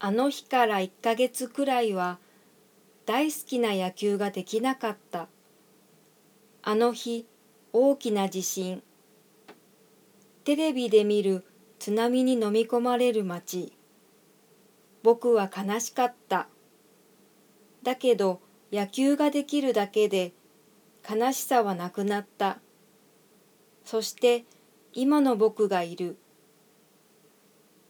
あの日から1ヶ月くらいは大好きな野球ができなかった。あの日、大きな地震。テレビで見る津波に飲み込まれる街。僕は悲しかった。だけど野球ができるだけで悲しさはなくなった。そして今の僕がいる